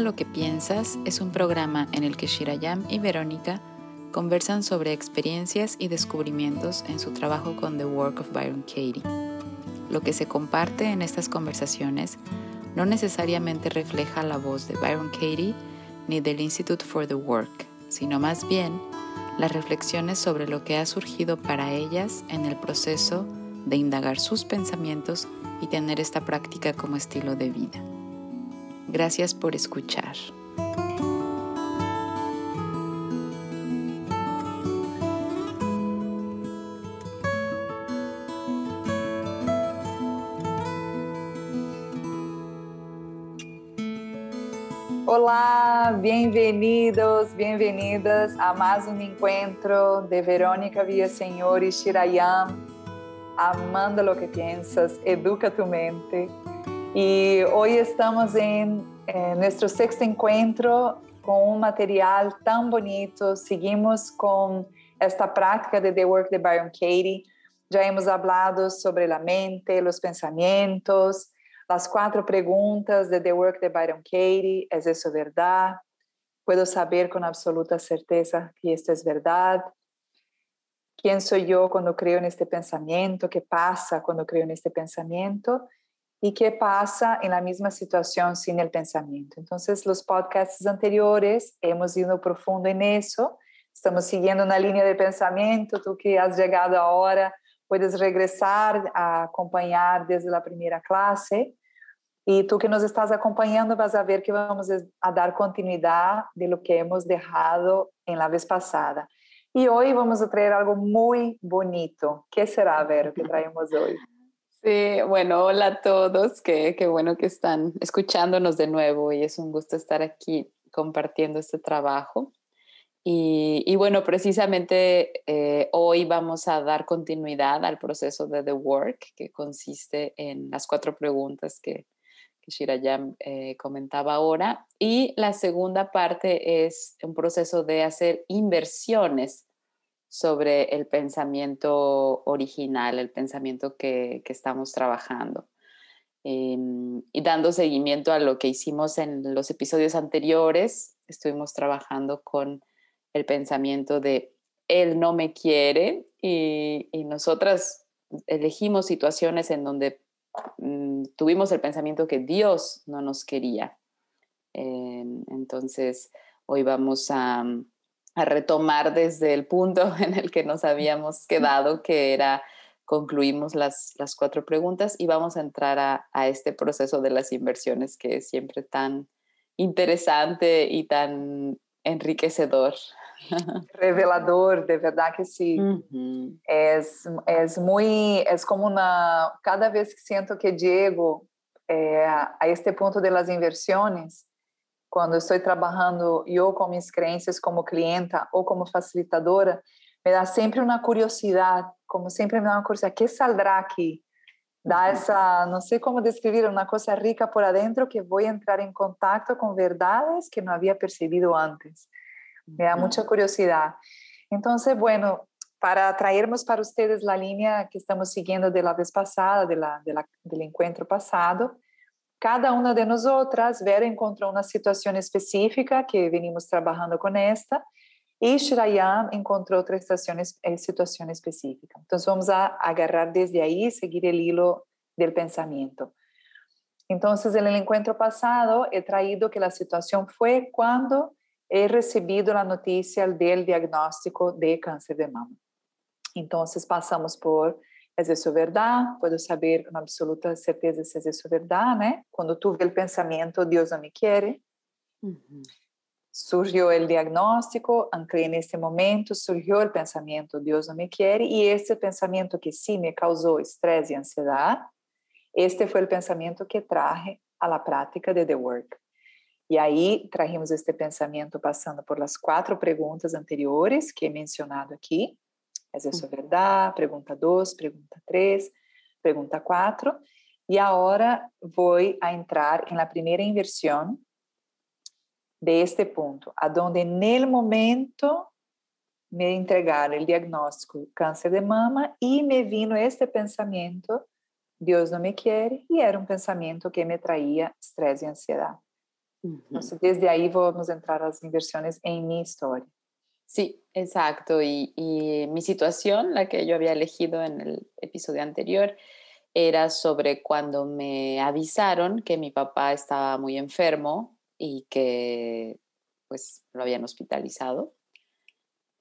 Lo que piensas es un programa en el que Shirayam y Verónica conversan sobre experiencias y descubrimientos en su trabajo con The Work of Byron Katie. Lo que se comparte en estas conversaciones no necesariamente refleja la voz de Byron Katie ni del Institute for the Work, sino más bien las reflexiones sobre lo que ha surgido para ellas en el proceso de indagar sus pensamientos y tener esta práctica como estilo de vida. Gracias por escuchar. Olá, bem-vindos, bem-vindas a mais um encontro de Verônica Villaseñor e Shirayam, Amanda lo que piensas, educa tu mente. Y hoy estamos en, en nuestro sexto encuentro con un material tan bonito. Seguimos con esta práctica de The Work de Byron Katie. Já hemos hablado sobre la mente, los pensamientos, las cuatro preguntas de The Work de Byron Katie. ¿Es eso verdad? ¿Puedo saber con absoluta certeza que esto es verdad? ¿Quién soy yo cuando creo en este pensamiento? ¿Qué pasa cuando creo en este pensamiento? Y qué pasa en la misma situación sin el pensamiento. Entonces, los podcasts anteriores hemos ido profundo eso, estamos siguiendo una línea de pensamiento, tú que has llegado ahora puedes regresar a acompañar desde la primera clase y tú que nos estás acompañando vas a ver que vamos a dar continuidad de lo que hemos dejado en la vez pasada. Y hoy vamos a algo muy bonito. ¿Qué será, Vero, que traemos hoy? Sí, bueno, hola a todos, qué, qué bueno que están escuchándonos de nuevo y es un gusto estar aquí compartiendo este trabajo. Y, y bueno, precisamente eh, hoy vamos a dar continuidad al proceso de The Work, que consiste en las cuatro preguntas que, que Shirayam eh, comentaba ahora. Y la segunda parte es un proceso de hacer inversiones sobre el pensamiento original, el pensamiento que, estamos trabajando. Em, y dando seguimiento a lo que hicimos en los episodios anteriores, estuvimos trabajando con el pensamiento de él no me quiere y, nosotras elegimos situaciones en donde mm, tuvimos el pensamiento que Dios no nos quería. Em, entonces, hoy vamos a, a retomar desde el punto en el que nos habíamos quedado, que era concluimos las, las cuatro preguntas y vamos a entrar a, a, este proceso de las inversiones que es siempre tan interesante y tan enriquecedor. Revelador, de verdad que sí. es, es, muy, es como una, cada vez que siento que llego eh, a este punto de las inversiones, quando estou trabalhando eu com minhas crenças como clienta ou como facilitadora, me dá sempre uma curiosidade, como sempre me dá uma curiosidade, que saldrá aqui? Dá essa, não sei como descrever, uma coisa rica por adentro que vou entrar em contato com verdades que não havia percebido antes. Me dá muita curiosidade. Então, bueno, para traermos para ustedes a linha que estamos seguindo de la vez passada, del encuentro passado, cada uma de nós outras, Vera encontrou uma situação específica que venimos trabalhando com esta, e Shirayam encontrou outra eh, situação específica. Então, vamos a agarrar desde aí, seguir o hilo do pensamento. Então, no encontro passado, he traído que a situação foi quando he recebido a notícia do diagnóstico de câncer de mama. Então, passamos por ¿Es eso verdad? Puedo saber con absoluta certeza si es eso verdad, ¿no? Cuando tuve el pensamiento, Dios no me quiere. Surgió el diagnóstico, aunque en este momento surgió el pensamiento, Dios no me quiere, y este pensamiento que sí me causó estrés y ansiedad, este fue el pensamiento que traje a la práctica de The Work. E aí trajimos este pensamento passando por las quatro perguntas anteriores que he mencionado aqui. ¿Es eso verdad? Pregunta 2, pregunta 3, pregunta 4. Y ahora voy a entrar en la primera inversión de este punto, a donde en el momento me entregaron el diagnóstico cáncer de mama y me vino este pensamiento, Dios no me quiere, y era un pensamiento que me traía estrés y ansiedad. Entonces, desde ahí vamos a entrar a las inversiones en mi historia. Sí, exacto. Y, mi situación, la que yo había elegido en el episodio anterior, era sobre cuando me avisaron que mi papá estaba muy enfermo y que pues lo habían hospitalizado.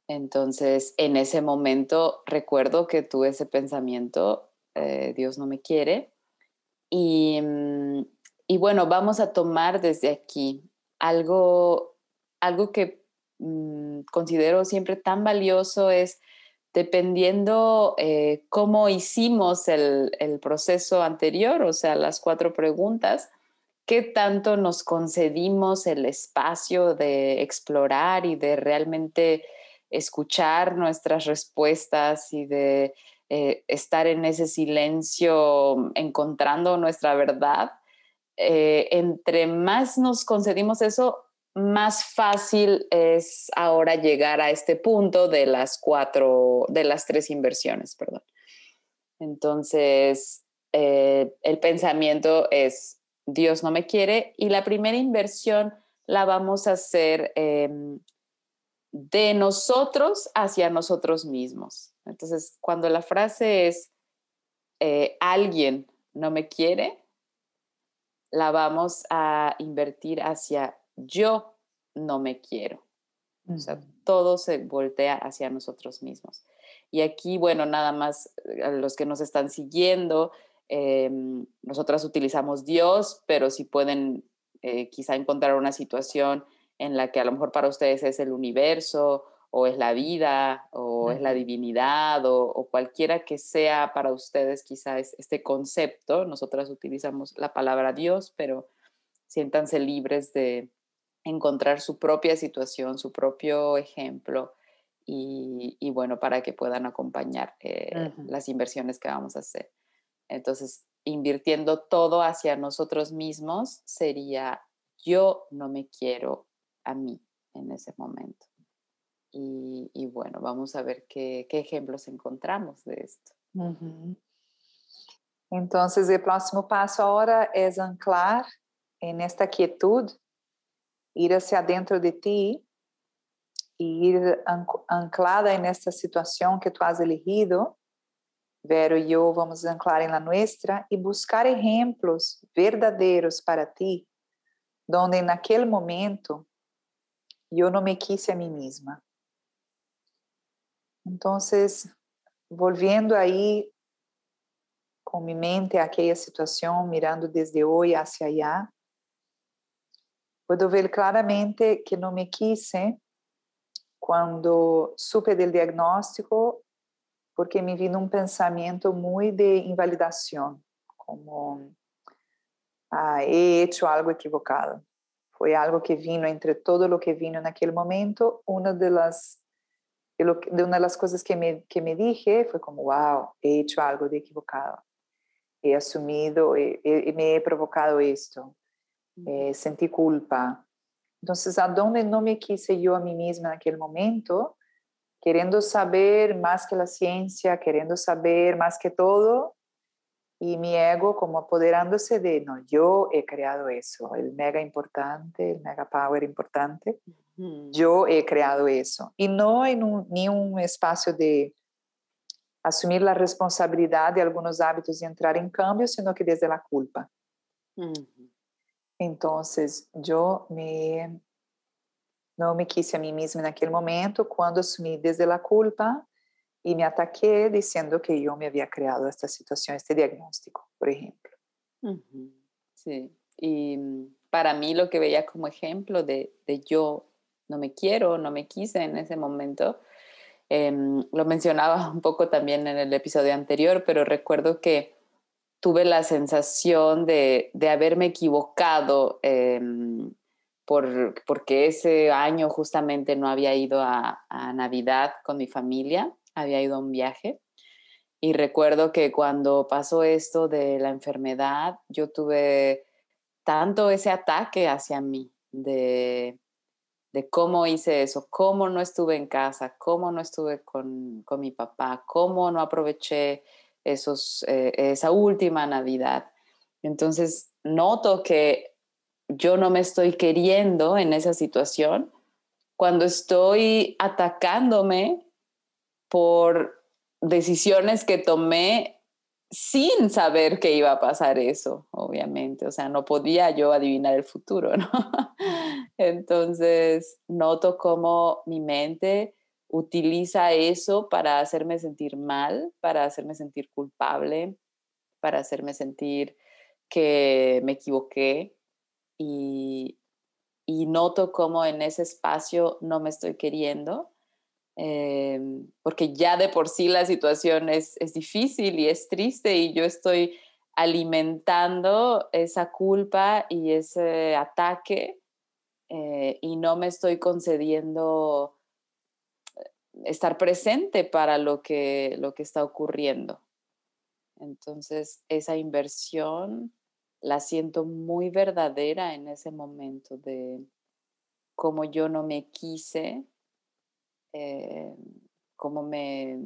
Entonces, en ese momento recuerdo que tuve ese pensamiento, eh, Dios no me quiere. Y, mm, y, bueno, vamos a tomar desde aquí algo, algo que Mm, considero siempre tan valioso es dependiendo eh, cómo hicimos el, proceso anterior, o sea, las cuatro preguntas, qué tanto nos concedimos el espacio de explorar y de realmente escuchar nuestras respuestas y de eh, estar en ese silencio encontrando nuestra verdad. Eh, entre más nos concedimos eso, más fácil es ahora llegar a este punto de las cuatro, de las tres inversiones, perdón. Entonces, eh, el pensamiento es, Dios no me quiere y la primera inversión la vamos a hacer em, de nosotros hacia nosotros mismos. Entonces, cuando la frase es, eh, alguien no me quiere, la vamos a invertir hacia yo no me quiero. O sea, todo se voltea hacia nosotros mismos. Y aquí, bueno, nada más a eh, los que nos están siguiendo, em, nosotras utilizamos Dios, pero si pueden eh, quizá encontrar una situación en la que a lo mejor para ustedes es el universo o es la vida o es la divinidad o, o, cualquiera que sea para ustedes quizá es este concepto, nosotras utilizamos la palabra Dios, pero siéntanse libres de, encontrar su propia situación, su propio ejemplo y, bueno, para que puedan acompañar eh, las inversiones que vamos a hacer. Entonces, invirtiendo todo hacia nosotros mismos sería yo no me quiero a mí en ese momento. Y, bueno, vamos a ver qué, ejemplos encontramos de esto. Entonces, el próximo paso ahora es anclar en esta quietud ir hacia adentro de ti y ir anclada en esta situación que tú has elegido, Vero y yo vamos a anclar en la nuestra y buscar ejemplos verdaderos para ti, donde en aquel momento yo no me quise a mí misma. Entonces, volviendo ahí con mi mente a aquella situación, mirando desde hoy hacia allá, Puedo ver claramente que no me quise cuando supe del diagnóstico porque me vino un pensamiento muy de invalidación, como ah, he hecho algo equivocado. Fue algo que vino entre todo lo que vino en aquel momento. Una de las, de, una de las cosas que me, que me dije fue como, wow, he hecho algo de equivocado. He asumido, me he provocado esto eh, sentí culpa. Entonces, ¿a dónde no me quise yo a mí misma en aquel momento? Queriendo saber más que la ciencia, queriendo saber más que todo, y mi ego como apoderándose de, no, yo he creado eso, el mega importante, el mega power importante, yo he creado eso. Y no en un, ni un espacio de asumir la responsabilidad de algunos hábitos y entrar en cambio, sino que desde la culpa. Entonces, yo me não me quise a mim mesma naquele momento quando assumi desde a culpa e me ataquei dizendo que eu me havia criado esta situação, este diagnóstico, por exemplo. Sí, y para mí lo que veía como ejemplo de, de yo no me quiero, no me quise en ese momento, eh, lo mencionaba un poco también en el episodio anterior, pero recuerdo que tuve la sensación de, haberme equivocado em, por, porque ese año justamente no había ido a, Navidad con mi familia, había ido a un viaje. Y recuerdo que cuando pasó esto de la enfermedad, yo tuve tanto ese ataque hacia mí, de, cómo hice eso, cómo no estuve en casa, cómo no estuve con, con mi papá, cómo no aproveché esos, eh, esa última Navidad. Entonces noto que yo no me estoy queriendo en esa situación, cuando estoy atacándome por decisiones que tomé sin saber que iba a pasar eso, obviamente. O sea, no podía yo adivinar el futuro, ¿no? Entonces, noto cómo mi mente utiliza eso para hacerme sentir mal, para hacerme sentir culpable, para hacerme sentir que me equivoqué y, noto cómo en ese espacio no me estoy queriendo, em, porque ya de por sí la situación es, es difícil y es triste y yo estoy alimentando esa culpa y ese ataque eh, y no me estoy concediendo estar presente para lo que, lo que está ocurriendo. Entonces, esa inversión la siento muy verdadera en ese momento de cómo yo no me quise, eh, cómo me,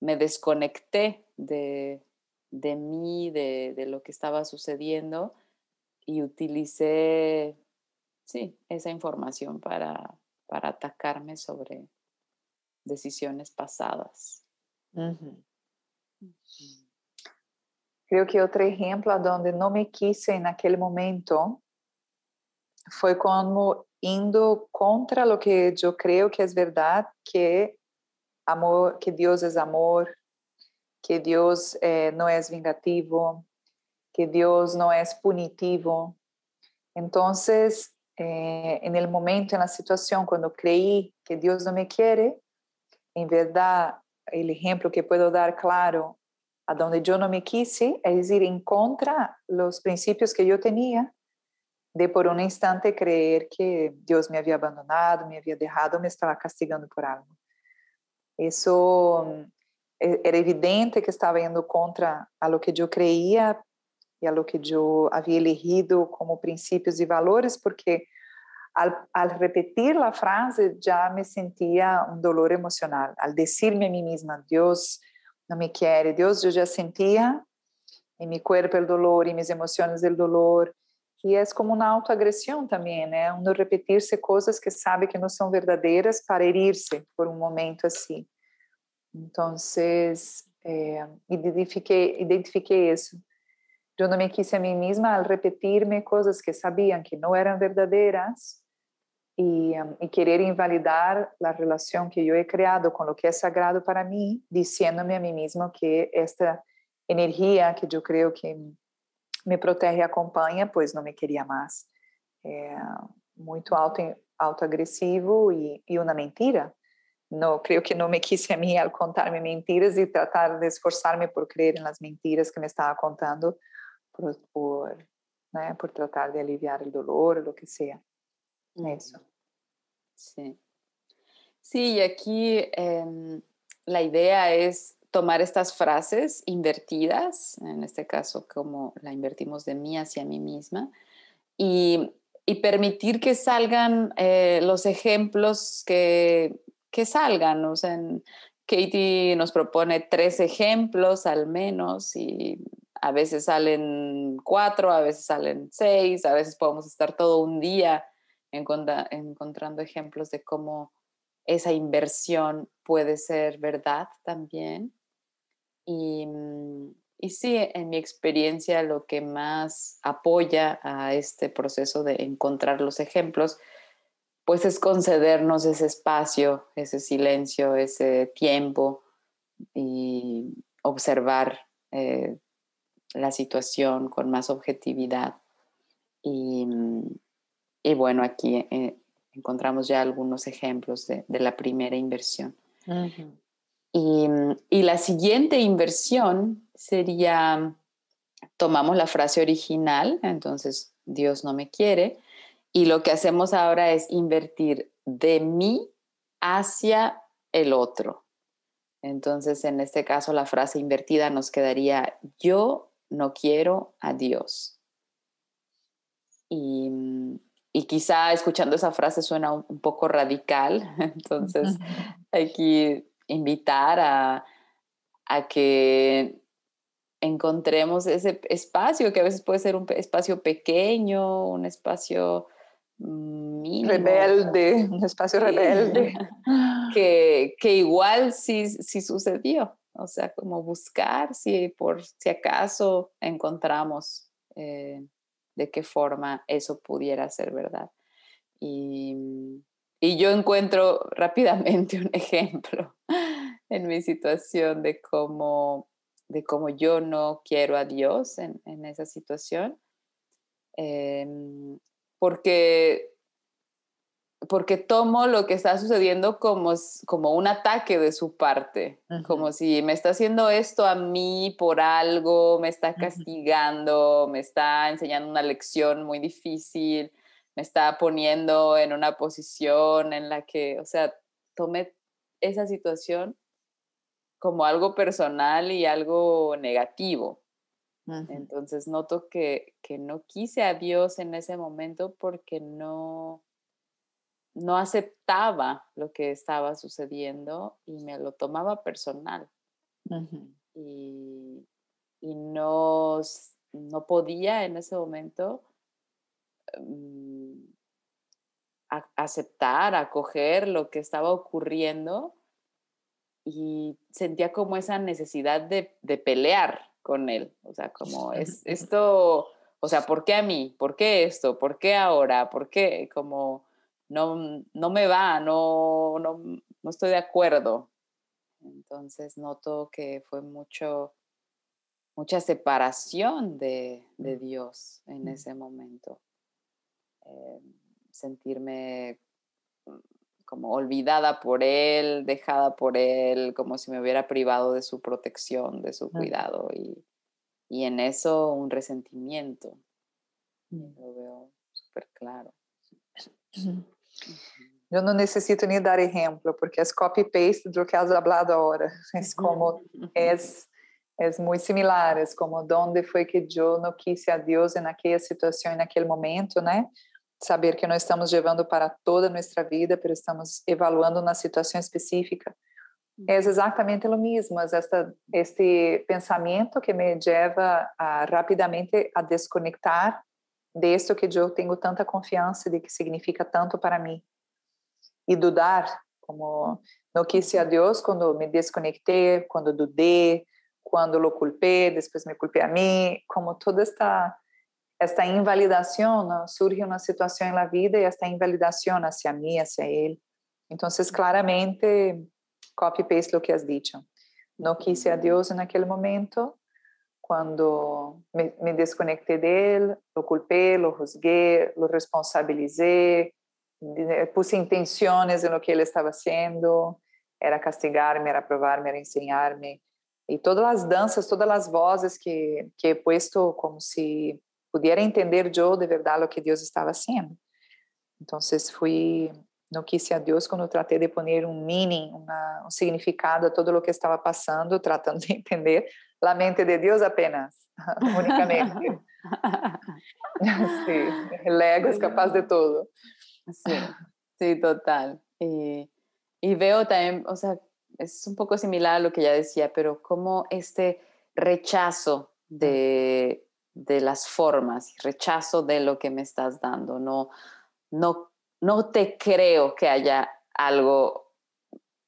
me desconecté de, mí, de, de, lo que estaba sucediendo y utilicé, sí, esa información para, para atacarme sobre decisiones pasadas. Creo que otro ejemplo donde no me quise en aquel momento fue como indo contra lo que yo creo que es verdad, que amor, que Dios es amor, que Dios eh, no es vingativo, que Dios no es punitivo. Entonces, eh, en el momento, en la situación, cuando creí que Dios no me quiere, en verdad, el ejemplo que puedo dar claro a yo no me quise es ir en contra los principios que yo tenía de por un instante creer que Dios me había abandonado, me había dejado, me estaba castigando por algo. Eso e, era evidente que estaba yendo contra a lo que yo creía y a lo que yo había elegido como principios y valores, porque al, al, repetir la frase ya me sentía un dolor emocional. Al decirme a mí misma, Dios no me quiere, Dios, yo ya sentía en mi cuerpo el dolor y mis emociones el dolor. Y es como una autoagresión también, ¿eh? Uno repetirse cosas que sabe que no son verdaderas para herirse por un momento así. Entonces, eh, identifiqué, identifiqué eso. Yo no me quise a mí misma al repetirme cosas que sabían que no eran verdaderas y, querer invalidar la relación que yo he creado con lo que es sagrado para mí, diciéndome a mí mismo que esta energía que yo creo que me protege y acompaña, pues no me quería más. É muito auto, autoagressivo e, e uma mentira. No, creio que não me quise a mim al contar-me mentiras e tratar de esforçar-me por crer nas mentiras que me estava contando, por, por, né, por tratar de aliviar o dolor, o que seja. Eso. Sí. Sí, y aquí em, la idea es tomar estas frases invertidas, en este caso como la invertimos de mí hacia mí misma, y, permitir que salgan eh, los ejemplos que, que salgan. O sea, Katie nos propone tres ejemplos al menos y a veces salen cuatro, a veces salen seis, a veces podemos estar todo un día encontrando ejemplos de cómo esa inversión puede ser verdad también. Y, mm, y, sí, en mi experiencia lo que más apoya a este proceso de encontrar los ejemplos, pues es concedernos ese espacio, ese silencio, ese tiempo y observar eh, la situación con más objetividad. Y, mm, y bueno, aquí eh, encontramos ya algunos ejemplos de, la primera inversión. y, y, la siguiente inversión sería, tomamos la frase original, entonces Dios no me quiere, y lo que hacemos ahora es invertir de mí hacia el otro. Entonces, en este caso, la frase invertida nos quedaría, yo no quiero a Dios. Y, y quizá escuchando esa frase suena un, poco radical, entonces hay que invitar a, a, que encontremos ese espacio, que a veces puede ser un espacio pequeño, un espacio mínimo. Rebelde, un espacio rebelde. que, que, igual sí, sí sucedió. O sea, como buscar si por si acaso encontramos eh, de qué forma eso pudiera ser verdad. Y, y yo encuentro rápidamente un ejemplo en mi situación de cómo, de cómo yo no quiero a Dios en, en esa situación. Em, porque porque tomo lo que está sucediendo como, como un ataque de su parte, como si me está haciendo esto a mí por algo, me está castigando, me está enseñando una lección muy difícil, me está poniendo en una posición en la que, o sea, tomé esa situación como algo personal y algo negativo. Entonces noto que, que no quise a Dios en ese momento porque no, no aceptaba lo que estaba sucediendo y me lo tomaba personal. y, no, no, podía en ese momento mm, aceptar, acoger lo que estaba ocurriendo y sentía como esa necesidad de, de pelear con él. O sea, como es esto, o sea, ¿por qué a mí? ¿Por qué esto? ¿Por qué ahora? ¿Por qué? Como no, no me va, no, no, no estoy de acuerdo. Entonces noto que fue mucho, mucha separación de, de Dios en ese momento. Eh, sentirme mm, como olvidada por Él, dejada por Él, como si me hubiera privado de su protección, de su cuidado y, y en eso un resentimiento. Mm. Lo veo súper claro. Eu não necessito nem dar exemplo, porque é copy-paste do que has hablado agora. É como, é, é muito similar, é como onde foi que eu não quis a Deus naquela situação, naquele momento, né? Saber que nós estamos levando para toda a nossa vida, mas estamos evaluando na situação específica. É exatamente o mesmo, esta, este pensamento que me leva a, rapidamente a desconectar disso que eu tenho tanta confiança de que significa tanto para mim. E dudar, como não quis a Deus quando me desconectei, quando dudei, quando lo culpei, depois me culpei a mim, como toda esta esta invalidação ¿no? surge uma situação na vida e esta invalidação hacia mim, hacia ele. Então, claramente, copy-paste o que has dicho. Não quis a Deus naquele momento, quando me, me desconectei dele, lo culpei, lo juzguei, lo responsabilizei, puse intenções no que ele estava fazendo, era castigar-me, era provar-me, era ensinar-me. E todas as danças, todas as vozes que, que he puesto como se pudiera entender eu de verdade o que Deus estava fazendo. Então, fui no quise a Deus quando tratei de pôr um meaning, uma, um significado a todo o que estava passando, tratando de entender la mente de Dios apenas, únicamente. sí, el ego es capaz de todo. Sí, sí, total. Y, y, veo también, o sea, es un poco similar a lo que ya decía, pero como este rechazo de, de las formas, rechazo de lo que me estás dando, no, no, no te creo que haya algo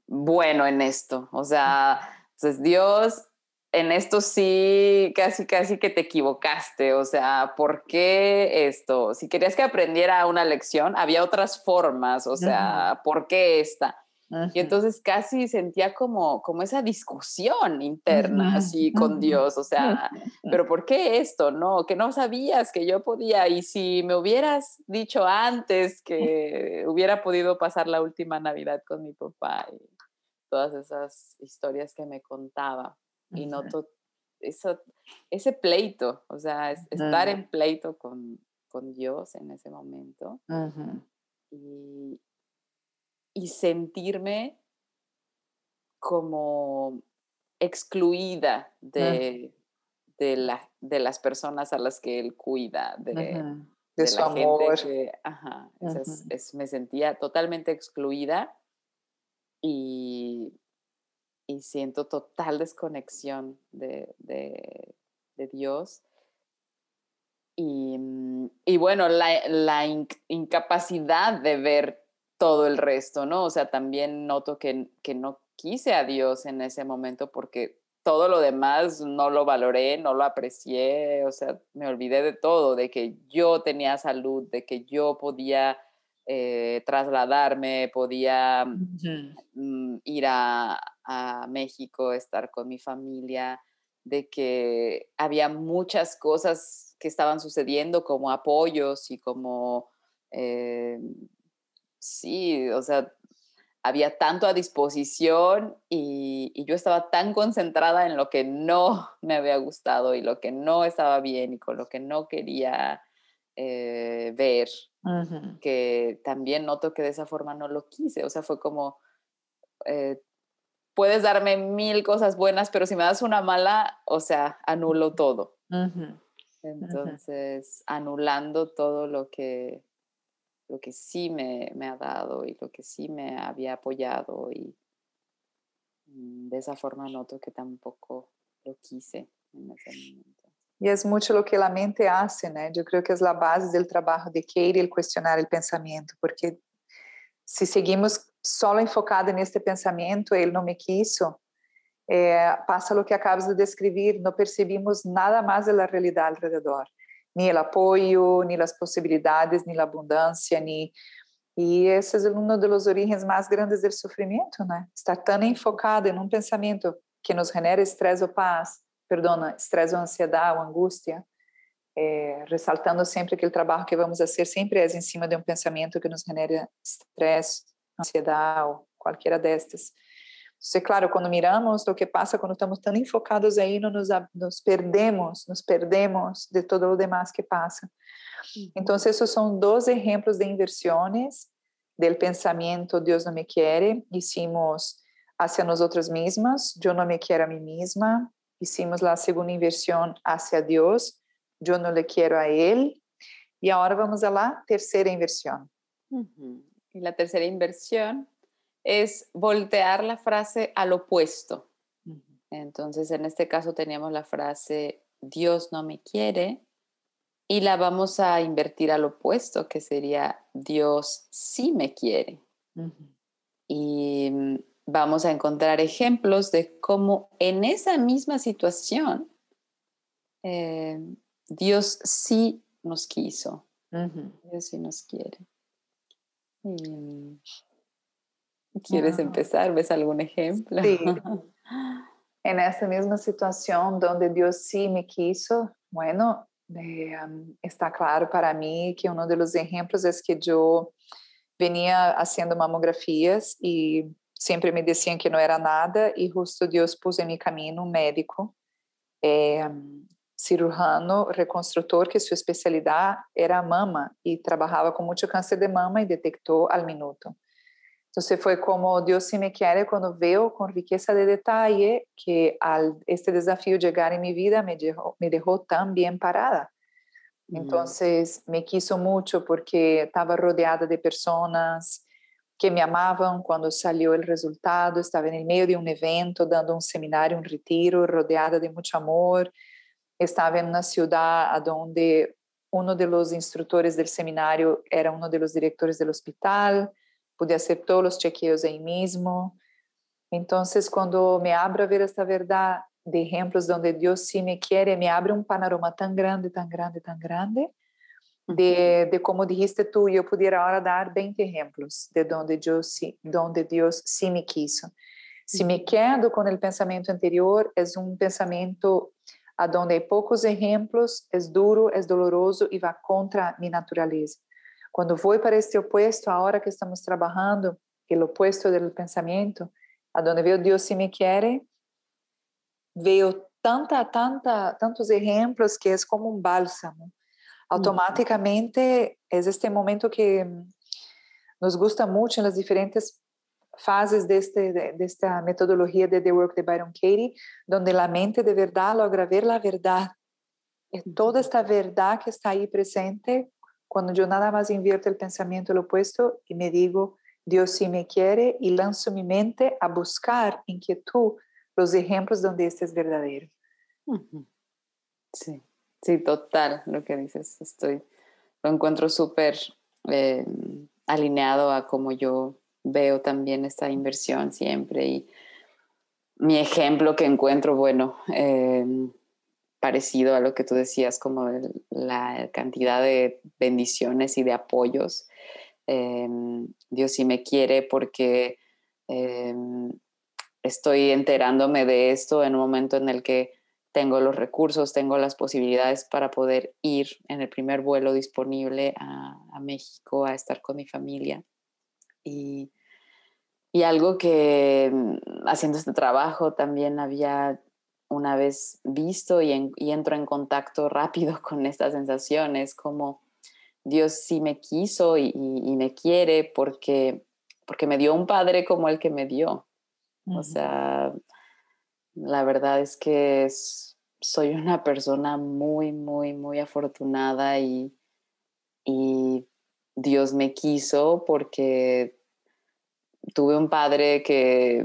bueno en esto. O sea, entonces Dios en esto sí, casi, casi que te equivocaste. O sea, ¿por qué esto? Si querías que aprendiera una lección, había otras formas. O sea, ¿por qué esta? Y entonces casi sentía como, como esa discusión interna así con Dios, o sea, pero ¿por qué esto? No, que no sabías que yo podía y si me hubieras dicho antes que hubiera podido pasar la última Navidad con mi papá y todas esas historias que me contaba y noto eso, ese pleito, o sea, estar en pleito con, con, Dios en ese momento y, y, sentirme como excluida de, de, la, de, las personas a las que Él cuida, de, de, su amor. ajá, me sentía totalmente excluida y y siento total desconexión de, de Dios. Y, mm, y bueno, la, la incapacidad de ver todo el resto, ¿no? O sea, también noto que, que no quise a Dios en ese momento porque todo lo demás no lo valoré, no lo aprecié, o sea, me olvidé de todo, de que yo tenía salud, de que yo podía eh, trasladarme, podía mm, ir a, a, México, estar con mi familia, de que había muchas cosas que estaban sucediendo como apoyos y como, eh, sí, o sea, había tanto a disposición y, yo estaba tan concentrada en lo que no me había gustado y lo que no estaba bien y con lo que no quería eh, ver, que también noto que de esa forma no lo quise. O sea, fue como, eh, puedes darme mil cosas buenas, pero si me das una mala, o sea, anulo todo. Entonces, anulando todo lo que lo que sí me, ha dado y lo que sí me había apoyado y mm, de esa forma noto que tampoco lo quise en ese momento. Y es mucho lo que la mente hace, ¿no? Yo creo que es la base del trabajo de Katie el cuestionar el pensamiento, porque si seguimos solo enfocado en este pensamiento, él no me quiso, eh, pasa lo que acabas de describir, no percibimos nada más de la realidad alrededor ni el apoyo, ni las posibilidades, ni la abundancia, ni... E esse é um dos origens mais grandes do sofrimento, né? Estar tão enfocado em um pensamento que nos genera estresse ou paz, perdona, estresse ou ansiedade ou angústia, é, ressaltando sempre que o trabalho que vamos fazer sempre é em cima de um pensamento que nos genera estresse, ansiedade ou qualquer destas. Isso é claro, quando miramos o que passa, quando estamos tão enfocados aí, nos, nos perdemos, nos perdemos de todo o demás que passa. Então, esses são dois exemplos de inversões do pensamento Deus não me quer. Hicimos hacia nós outras mesmas, eu não me quero a mim mesma. Hicimos a segunda inversão hacia Deus, eu não le quero a Ele. E agora vamos a la terceira inversão. Uhum. E a terceira inversão es voltear la frase al opuesto. Entonces, en este caso teníamos la frase Dios no me quiere y la vamos a invertir al opuesto, que sería Dios sí me quiere. Y mm, vamos a encontrar ejemplos de cómo en esa misma situación eh, Dios sí nos quiso, Dios sí nos quiere. ¿Quieres empezar? ¿Ves algún ejemplo? Sí. en esa misma situación donde Dios sí me quiso, bueno, eh, está claro para mí que uno de los ejemplos es que yo venía haciendo mamografías y siempre me decían que no era nada y justo Dios puso en mi camino un médico eh, cirujano reconstructor que su especialidad era mama y trabajaba con mucho cáncer de mama y detectó al minuto. Entonces fue como Dios si me quiere cuando veo con riqueza de detalle que al este desafío llegar en mi vida me dejó, me dejó tan bien parada. Mm. Entonces me quiso mucho porque estaba rodeada de personas que me amaban cuando salió el resultado, estaba en el medio de un evento, dando un seminario, un retiro, rodeada de mucho amor. Estaba en una ciudad donde uno de los instructores del seminario era uno de los directores del hospital pude hacer todos los chequeos ahí mismo. Entonces, cuando me abro a ver esta verdad de ejemplos donde Dios sí me quiere, me abre un panorama tan grande, tan grande, tan grande, de, de como dijiste tú, yo pudiera ahora dar 20 ejemplos de donde, yo sí, donde Dios sí me quiso. Si me quedo con el pensamiento anterior, es un pensamiento a donde hay pocos ejemplos, es duro, es doloroso y va contra mi naturaleza. Quando vou para este opuesto, agora que estamos trabalhando, o opuesto do pensamento, aonde veio Deus se me quer, veio tanta, tanta, tantos exemplos que é como um bálsamo. Automaticamente é este momento que nos gusta muito nas diferentes fases deste, desta metodologia de The Work de Byron Katie, onde a mente de verdade logra ver a verdade. É toda esta verdade que está aí presente cuando yo nada más invierto el pensamiento lo opuesto y me digo, Dios sí me quiere y lanzo mi mente a buscar inquietud los ejemplos donde este es verdadero. Sí, sí, total, lo que dices. Estoy, lo encuentro súper eh, alineado a como yo veo también esta inversión siempre. Y mi ejemplo que encuentro, bueno, em, parecido a lo que tú decías, como la cantidad de bendiciones y de apoyos. Em, Dios sí me quiere porque em, estoy enterándome de esto en un momento en el que tengo los recursos, tengo las posibilidades para poder ir en el primer vuelo disponible a, México a estar con mi familia. Y, algo que mm, haciendo este trabajo también había una vez visto y, entro en contacto rápido con estas sensaciones, como Dios sí me quiso y, me quiere porque, porque me dio un padre como el que me dio. O sea, la verdad es que soy una persona muy, muy, muy afortunada y, Dios me quiso porque tuve un padre que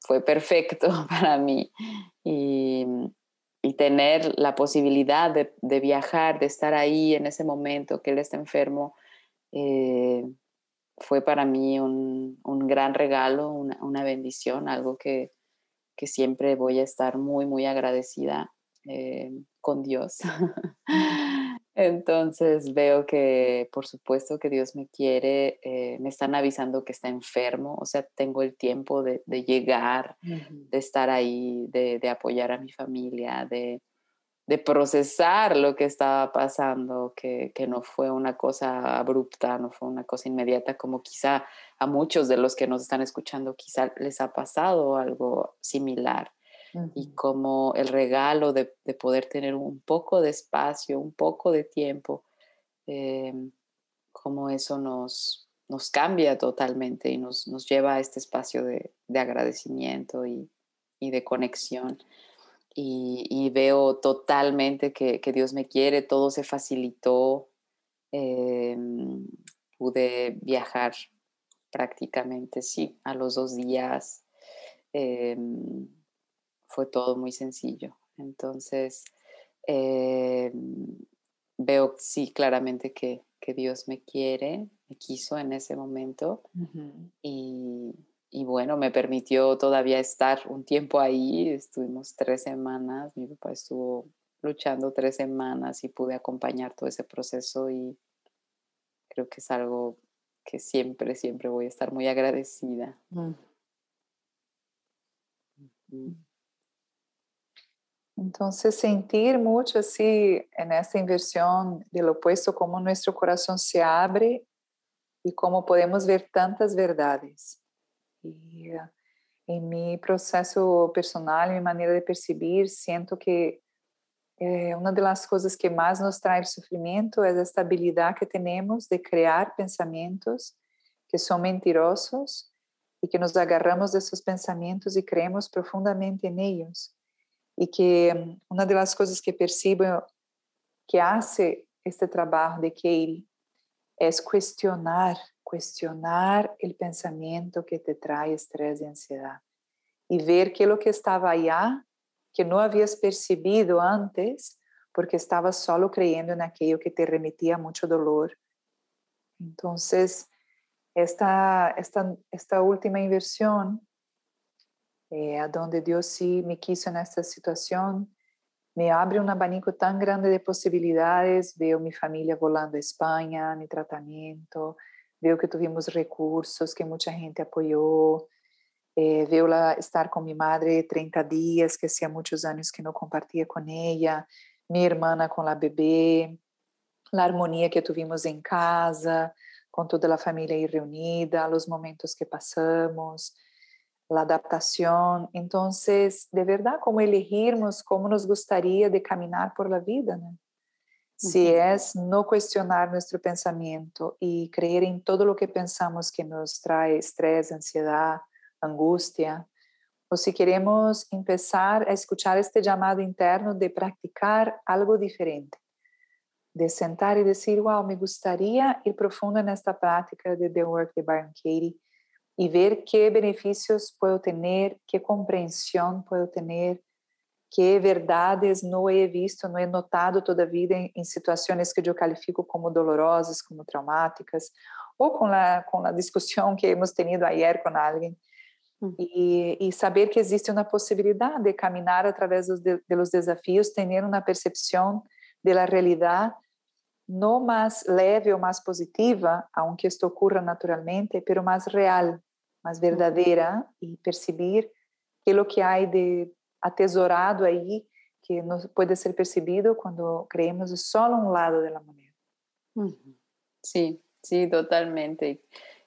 fue perfecto para mí y, tener la posibilidad de, viajar, de estar ahí en ese momento que él está enfermo, eh, fue para mí un, gran regalo, una bendición, algo que, que siempre voy a estar muy, muy agradecida eh, con Dios. Entonces veo que por supuesto que Dios me quiere, eh, me están avisando que está enfermo, o sea, tengo el tiempo de, llegar, de estar ahí, de, de, apoyar a mi familia, de, de procesar lo que estaba pasando, que, que, no fue una cosa abrupta, no fue una cosa inmediata, como quizá a muchos de los que nos están escuchando quizá les ha pasado algo similar. Y como el regalo de, de, poder tener un poco de espacio, un poco de tiempo, eh, como eso nos, nos cambia totalmente y nos, nos lleva a este espacio de, de agradecimiento y, y de conexión. Y, veo totalmente que, Dios me quiere, todo se facilitó, em, pude viajar prácticamente, sí, a los dos días, em, fue todo muy sencillo. Entonces, em, veo, sí, claramente que, Dios me quiere, me quiso en ese momento y y bueno, me permitió todavía estar un tiempo ahí, estuvimos tres semanas, mi papá estuvo luchando tres semanas y pude acompañar todo ese proceso y creo que es algo que siempre, siempre voy a estar muy agradecida. Mm. Entonces, sentir mucho así en esta inversión del opuesto, como nuestro corazón se abre y cómo podemos ver tantas verdades. E em meu processo personal, em minha maneira de perceber, sinto que é uma das coisas que mais nos traz sofrimento é a estabilidade que temos de criar pensamentos que são mentirosos e que nos agarramos desses pensamentos e creemos profundamente neles. E que uma das coisas que percebo que hace este trabalho de Katie é questionar cuestionar el pensamiento que te trae estrés y ansiedad y ver que lo que estaba allá, que no habías percibido antes, porque estabas solo creyendo en aquello que te remitía mucho dolor. Entonces, esta, esta, esta última inversión, eh, a donde Dios sí me quiso en esta situación, me abre un abanico tan grande de posibilidades. Veo mi familia volando a España, mi tratamiento, viu que tivemos recursos, que muita gente apoiou, eh, viu lá estar com minha madre 30 dias, que há muitos anos que não compartilha com ela, minha irmã com a bebê, a harmonia que tivemos em casa, com toda a família aí reunida, os momentos que passamos, a adaptação. Então, de verdade, como elegirmos como nos gostaria de caminhar por la vida, né? Si es no cuestionar nuestro pensamiento y creer en todo lo que pensamos que nos trae estrés, ansiedad, angustia, o si queremos empezar a escuchar este llamado interno de practicar algo diferente, de sentar y decir, wow, me gustaría ir profundo en esta práctica de The Work de Byron Katie y ver qué beneficios puedo tener, qué comprensión puedo tener, que verdades não he visto, não he notado toda a vida em, situações que eu califico como dolorosas, como traumáticas, ou com a, com a discussão que hemos tenido ayer com alguém. E, e, saber que existe uma possibilidade de caminhar através dos, de, dos desafios, ter uma percepção da realidade não mais leve ou mais positiva, aunque isto ocorra naturalmente, pero mais real, mais verdadeira e perceber que o que há de atesorado aí que não pode ser percebido quando creemos só um lado da moneda. Sim, sim, totalmente.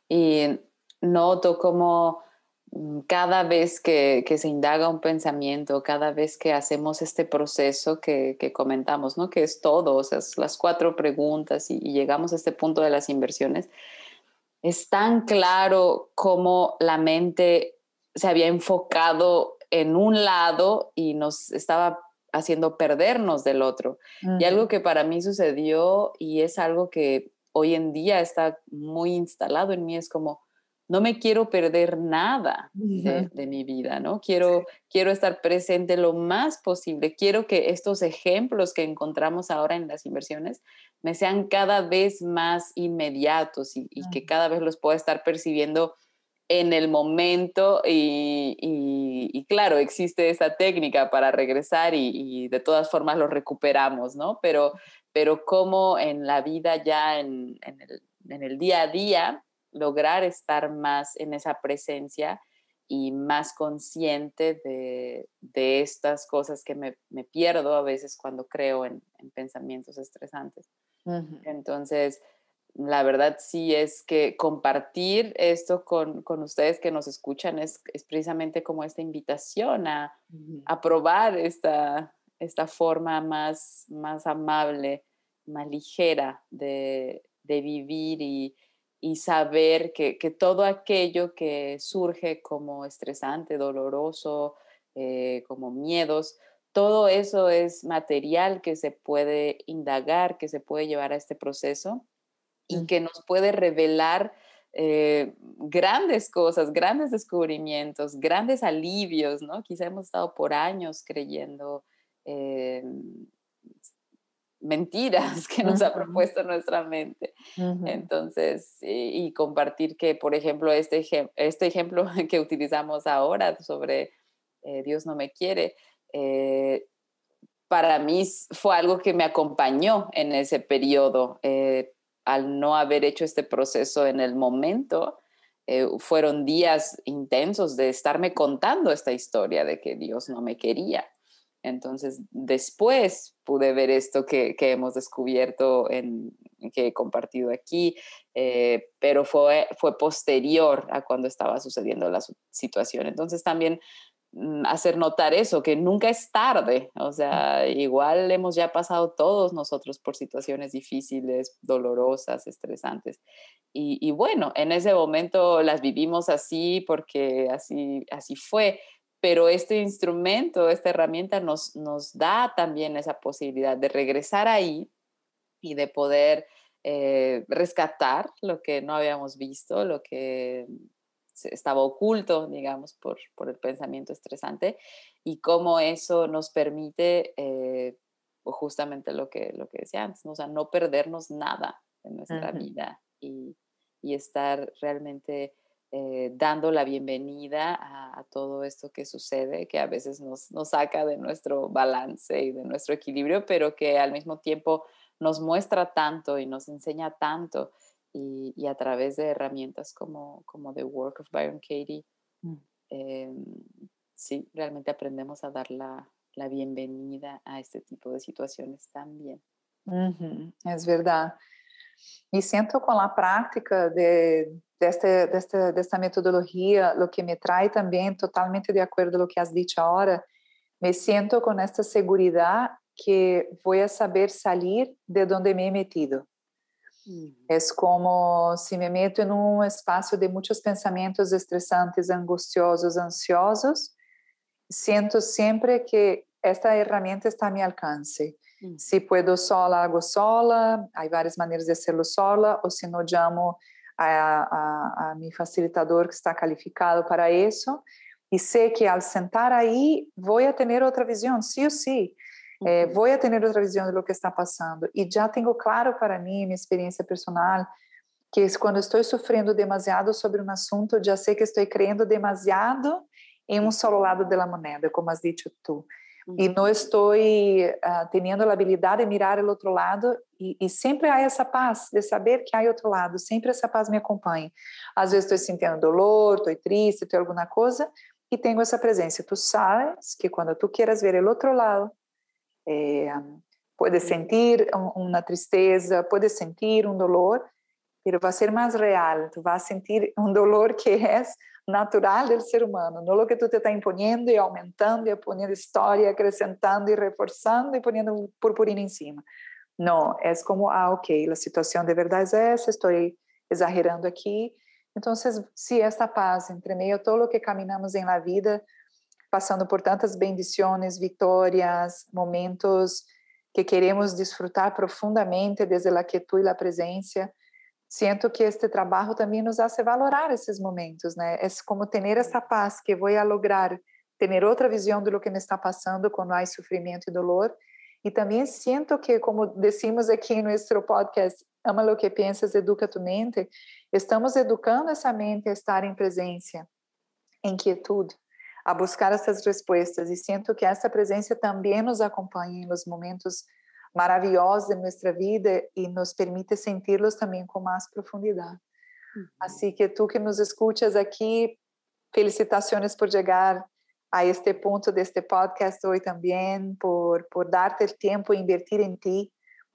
E noto como cada vez que, se indaga un pensamiento, cada vez que hacemos este proceso que, comentamos, ¿no? que es todo, o sea, las cuatro preguntas y, llegamos a este punto de las inversiones, es tan claro cómo la mente se había enfocado en un lado y nos estaba haciendo perdernos del otro. Y algo que para mí sucedió y es algo que hoy en día está muy instalado en mí es como, no me quiero perder nada de, mi vida, ¿no? Quiero, quiero estar presente lo más posible. Quiero que estos ejemplos que encontramos ahora en las inversiones me sean cada vez más inmediatos y, que cada vez los pueda estar percibiendo en el momento y, claro, existe esta técnica para regresar y, de todas formas lo recuperamos, ¿no? Pero, pero como en la vida ya en, el, en el día a día, lograr estar más en esa presencia y más consciente de, estas cosas que me, pierdo a veces cuando creo en, pensamientos estresantes. Entonces, la verdad sí es que compartir esto con, ustedes que nos escuchan es, precisamente como esta invitación a, probar esta, esta forma más, más amable, más ligera de, de vivir y, y saber que, todo aquello que surge como estresante, doloroso, eh, como miedos, todo eso es material que se puede indagar, que se puede llevar a este proceso y que nos puede revelar eh, grandes cosas, grandes descubrimientos, grandes alivios, ¿no? Quizá hemos estado por años creyendo eh, mentiras que nos ha propuesto nuestra mente. Entonces, y, compartir que, por ejemplo, este, este ejemplo que utilizamos ahora sobre eh, Dios no me quiere, eh, para mí fue algo que me acompañó en ese periodo. Eh, al no haber hecho este proceso en el momento, fueron días intensos de estarme contando esta historia de que Dios no me quería. Entonces, después pude ver esto que, hemos descubierto, en, que he compartido aquí, eh, pero fue, fue posterior a cuando estaba sucediendo la situación. Entonces, también mm, hacer notar eso, que nunca es tarde, o sea, igual hemos ya pasado todos nosotros por situaciones difíciles, dolorosas, estresantes. Y, y bueno, en ese momento las vivimos así porque así, así fue pero este instrumento, esta herramienta nos, nos da también esa posibilidad de regresar ahí y de poder eh, rescatar lo que no habíamos visto, lo que estaba oculto, digamos, por, por el pensamiento estresante y cómo eso nos permite eh, justamente lo que, lo que decía antes, ¿no? o sea, no perdernos nada en nuestra vida y, y estar realmente eh, dando la bienvenida a, todo esto que sucede, que a veces nos, nos, saca de nuestro balance y de nuestro equilibrio, pero que al mismo tiempo nos muestra tanto y nos enseña tanto. Y, a través de herramientas como, como The Work of Byron Katie, mm. em, sí, realmente aprendemos a dar la, la, bienvenida a este tipo de situaciones también. Es verdad. Y siento con la práctica de, desta, desta, desta metodologia, o que me traz também totalmente de acordo com o que has dicho agora, me sinto com esta segurança que vou saber sair de onde me he metido. Uhum. É como se me meto em um espaço de muitos pensamentos estressantes, angustiosos, ansiosos, sinto sempre que esta ferramenta está a meu alcance. Uhum. Se puedo sola, hago sola, há várias maneiras de hacerlo sola, ou se não chamo a, a, a, mi facilitador que está calificado para isso y sé que al sentar ahí voy a tener otra visión, sí o sí. Eh, voy a tener otra visión de lo que está pasando. Y ya tengo claro para mí, mi experiencia personal, que es cuando estoy sufriendo demasiado sobre un asunto, ya sé que estoy creyendo demasiado en un solo lado de la moneda, como has dicho tú. Y no estoy uh, teniendo la habilidad de mirar el otro lado y, y, siempre hay esa paz de saber que hay otro lado, siempre esa paz me acompaña. Às vezes estoy sintiendo dolor, estoy triste, estoy alguna cosa y tengo esa presencia. Tú sabes que cuando tú quieras ver el otro lado, eh, puedes sentir una tristeza, puedes sentir un dolor, pero va a ser más real, tú vas a sentir un dolor que es natural del ser humano, no lo que tú te estás imponiendo y aumentando y poniendo historia, acrescentando y reforzando y poniendo purpurina encima. No, es como, ah, ok, la situación de verdad es esa, estoy exagerando aquí. Entonces, si esta paz entre medio de todo lo que caminamos en la vida, pasando por tantas bendiciones, victorias, momentos que queremos disfrutar profundamente desde la quietud y la presencia. Siento que este trabajo también nos hace valorar esses momentos, né? É como ter essa paz que vou a lograr ter outra visão de lo que me está passando quando há sofrimento e dolor. E também sinto que, como decimos aqui em nosso podcast, ama lo que pensas, educa tu mente, estamos educando essa mente a estar em presença, em quietude, a buscar essas respostas. E sinto que essa presença também nos acompanha nos momentos maravilhosos de nossa vida e nos permite sentirlos também com mais profundidade. Uhum. Assim que tu que nos escutas aqui, felicitações por chegar a este ponto deste podcast hoje também, por, por darte o tempo e invertir em ti,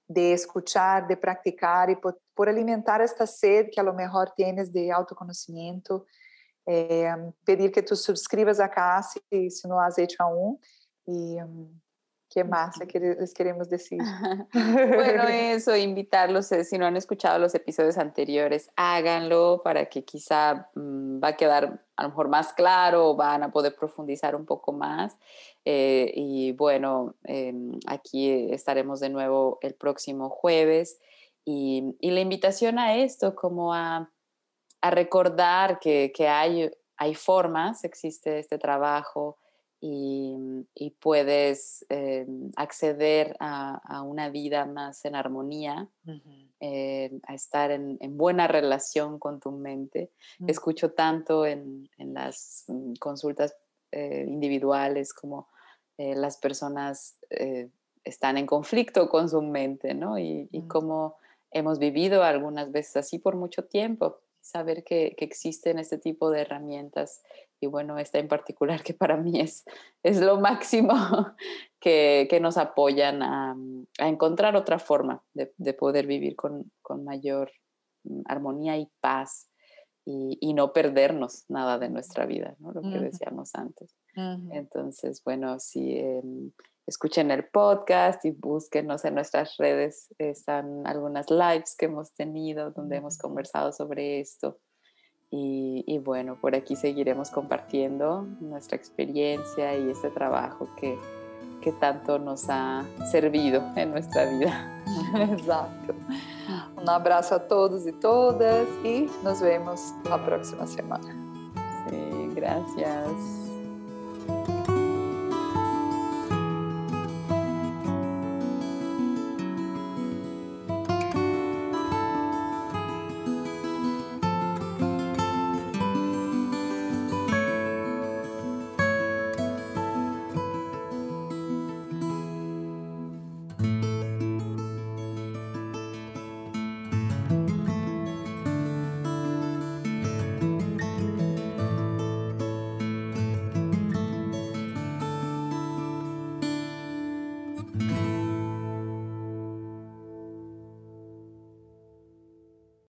de escuchar, de praticar e por, por alimentar esta sede que a lo mejor tienes de autoconhecimento é, pedir que tu subscrevas a casa se não has hecho aún e um, ¿Qué más les queremos decir? bueno, eso, invitarlos, eh, si no han escuchado los episodios anteriores, háganlo para que quizá mmm, va a quedar a lo mejor más claro o van a poder profundizar un poco más. Eh, y bueno, eh, aquí estaremos de nuevo el próximo jueves. Y, y la invitación a esto, como a a recordar que, que hay, hay formas, existe este trabajo y, y puedes eh, acceder a, a, una vida más en armonía, uh -huh. eh, a estar en, en, buena relación con tu mente. Uh -huh. Escucho tanto en, en las mm, consultas eh, individuales como las personas están en conflicto con su mente, ¿no? Y, y cómo hemos vivido algunas veces así por mucho tiempo saber que, que, existen este tipo de herramientas y bueno, esta en particular que para mí es, es lo máximo que, que nos apoyan a, a, encontrar otra forma de, de poder vivir con, con, mayor mm, armonía y paz y, y, no perdernos nada de nuestra vida, ¿no? lo que decíamos antes. Uh -huh. Entonces, bueno, sí. Eh, escuchen el podcast y búsquenos en nuestras redes. Están algunas lives que hemos tenido donde hemos conversado sobre esto. Y, y, bueno, por aquí seguiremos compartiendo nuestra experiencia y este trabajo que, que tanto nos ha servido en nuestra vida. Exacto. Un abrazo a todos y todas y nos vemos la próxima semana. Sí, gracias.